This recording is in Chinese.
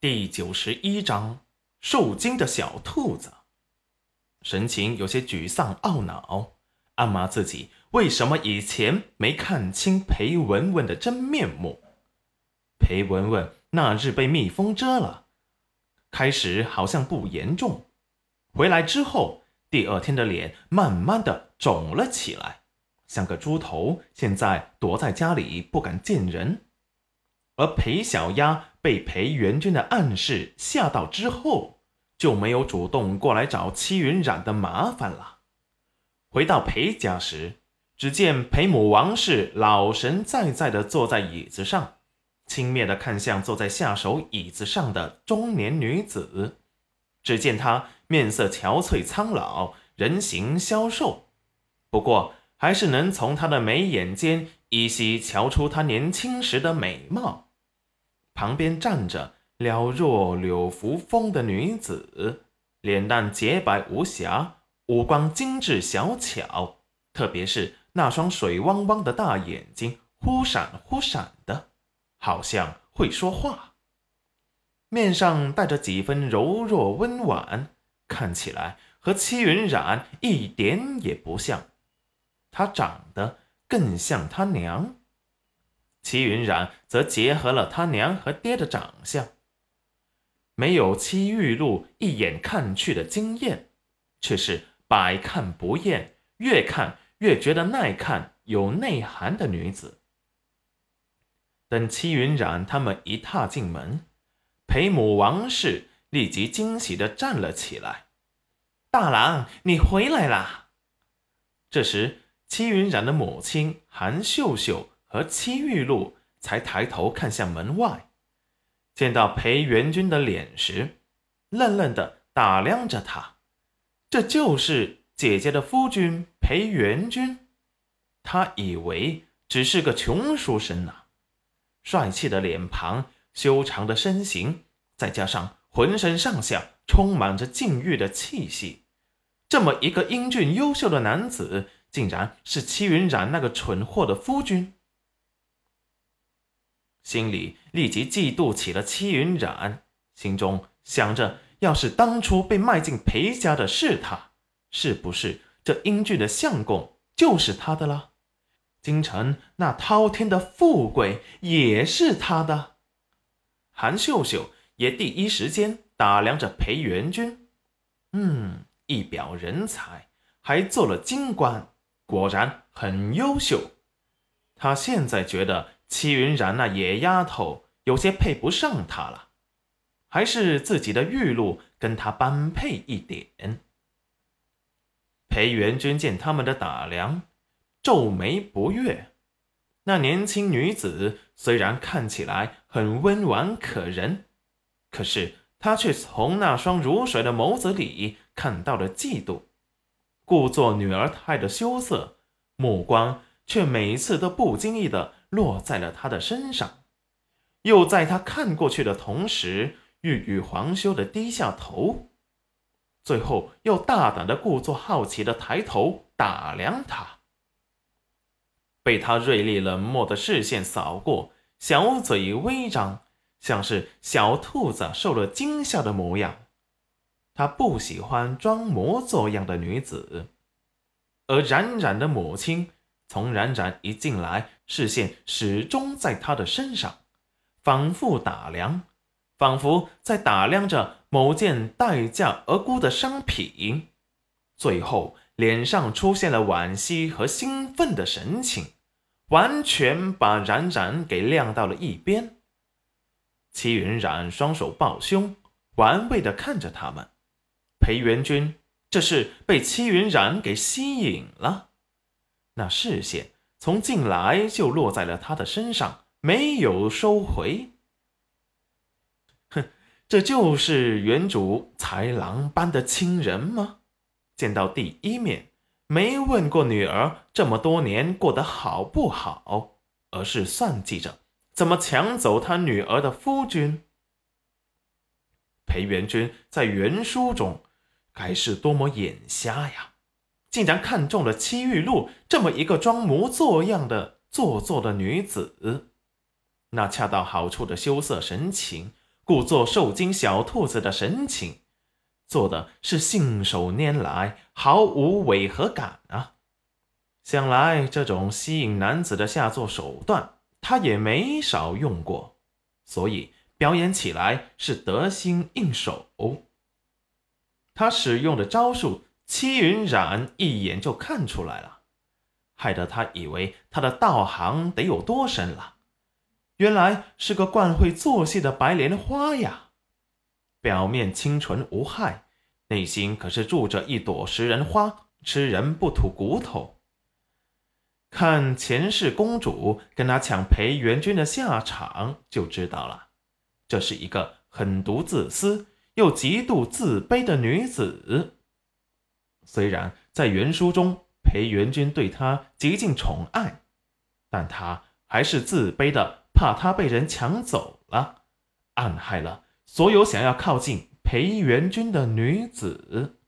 第九十一章受惊的小兔子，神情有些沮丧懊恼，暗骂自己为什么以前没看清裴文文的真面目。裴文文那日被蜜蜂蛰了，开始好像不严重，回来之后，第二天的脸慢慢的肿了起来，像个猪头，现在躲在家里不敢见人。而裴小丫被裴元君的暗示吓到之后，就没有主动过来找戚云染的麻烦了。回到裴家时，只见裴母王氏老神在在的坐在椅子上，轻蔑的看向坐在下手椅子上的中年女子。只见她面色憔悴苍老，人形消瘦，不过还是能从她的眉眼间依稀瞧出她年轻时的美貌。旁边站着了若柳扶风的女子，脸蛋洁白无瑕，五官精致小巧，特别是那双水汪汪的大眼睛，忽闪忽闪的，好像会说话。面上带着几分柔弱温婉，看起来和戚云染一点也不像，她长得更像他娘。戚云染则结合了他娘和爹的长相，没有戚玉露一眼看去的惊艳，却是百看不厌，越看越觉得耐看、有内涵的女子。等戚云染他们一踏进门，裴母王氏立即惊喜地站了起来：“大郎，你回来啦！”这时，戚云染的母亲韩秀秀。和戚玉露才抬头看向门外，见到裴元君的脸时，愣愣的打量着他。这就是姐姐的夫君裴元君。他以为只是个穷书生呢。帅气的脸庞，修长的身形，再加上浑身上下充满着禁欲的气息，这么一个英俊优秀的男子，竟然是戚云染那个蠢货的夫君。心里立即嫉妒起了戚云染，心中想着：要是当初被卖进裴家的是他，是不是这英俊的相公就是他的了？京城那滔天的富贵也是他的。韩秀秀也第一时间打量着裴元君，嗯，一表人才，还做了京官，果然很优秀。他现在觉得。戚云染那野丫头有些配不上他了，还是自己的玉露跟他般配一点。裴元君见他们的打量，皱眉不悦。那年轻女子虽然看起来很温婉可人，可是他却从那双如水的眸子里看到了嫉妒，故作女儿态的羞涩，目光却每一次都不经意的。落在了他的身上，又在他看过去的同时，欲语还休的低下头，最后又大胆的故作好奇的抬头打量他。被他锐利冷漠的视线扫过，小嘴微张，像是小兔子受了惊吓的模样。他不喜欢装模作样的女子，而冉冉的母亲。从冉冉一进来，视线始终在他的身上，反复打量，仿佛在打量着某件待价而沽的商品。最后，脸上出现了惋惜和兴奋的神情，完全把冉冉给晾到了一边。齐云冉双手抱胸，玩味的看着他们。裴元君这是被齐云染给吸引了。那视线从进来就落在了他的身上，没有收回。哼，这就是原主豺狼般的亲人吗？见到第一面，没问过女儿这么多年过得好不好，而是算计着怎么抢走他女儿的夫君。裴元君在原书中该是多么眼瞎呀！竟然看中了戚玉露这么一个装模作样的做作的女子，那恰到好处的羞涩神情，故作受惊小兔子的神情，做的是信手拈来，毫无违和感啊！想来这种吸引男子的下作手段，他也没少用过，所以表演起来是得心应手。他使用的招数，戚云染一眼就看出来了，害得他以为他的道行得有多深了。原来是个惯会做戏的白莲花呀！表面清纯无害，内心可是住着一朵食人花，吃人不吐骨头。看前世公主跟他抢裴元君的下场，就知道了，这是一个狠毒自私又极度自卑的女子。虽然在原书中，裴元君对她极尽宠爱，但她还是自卑的。怕他被人抢走了，暗害了所有想要靠近裴元君的女子。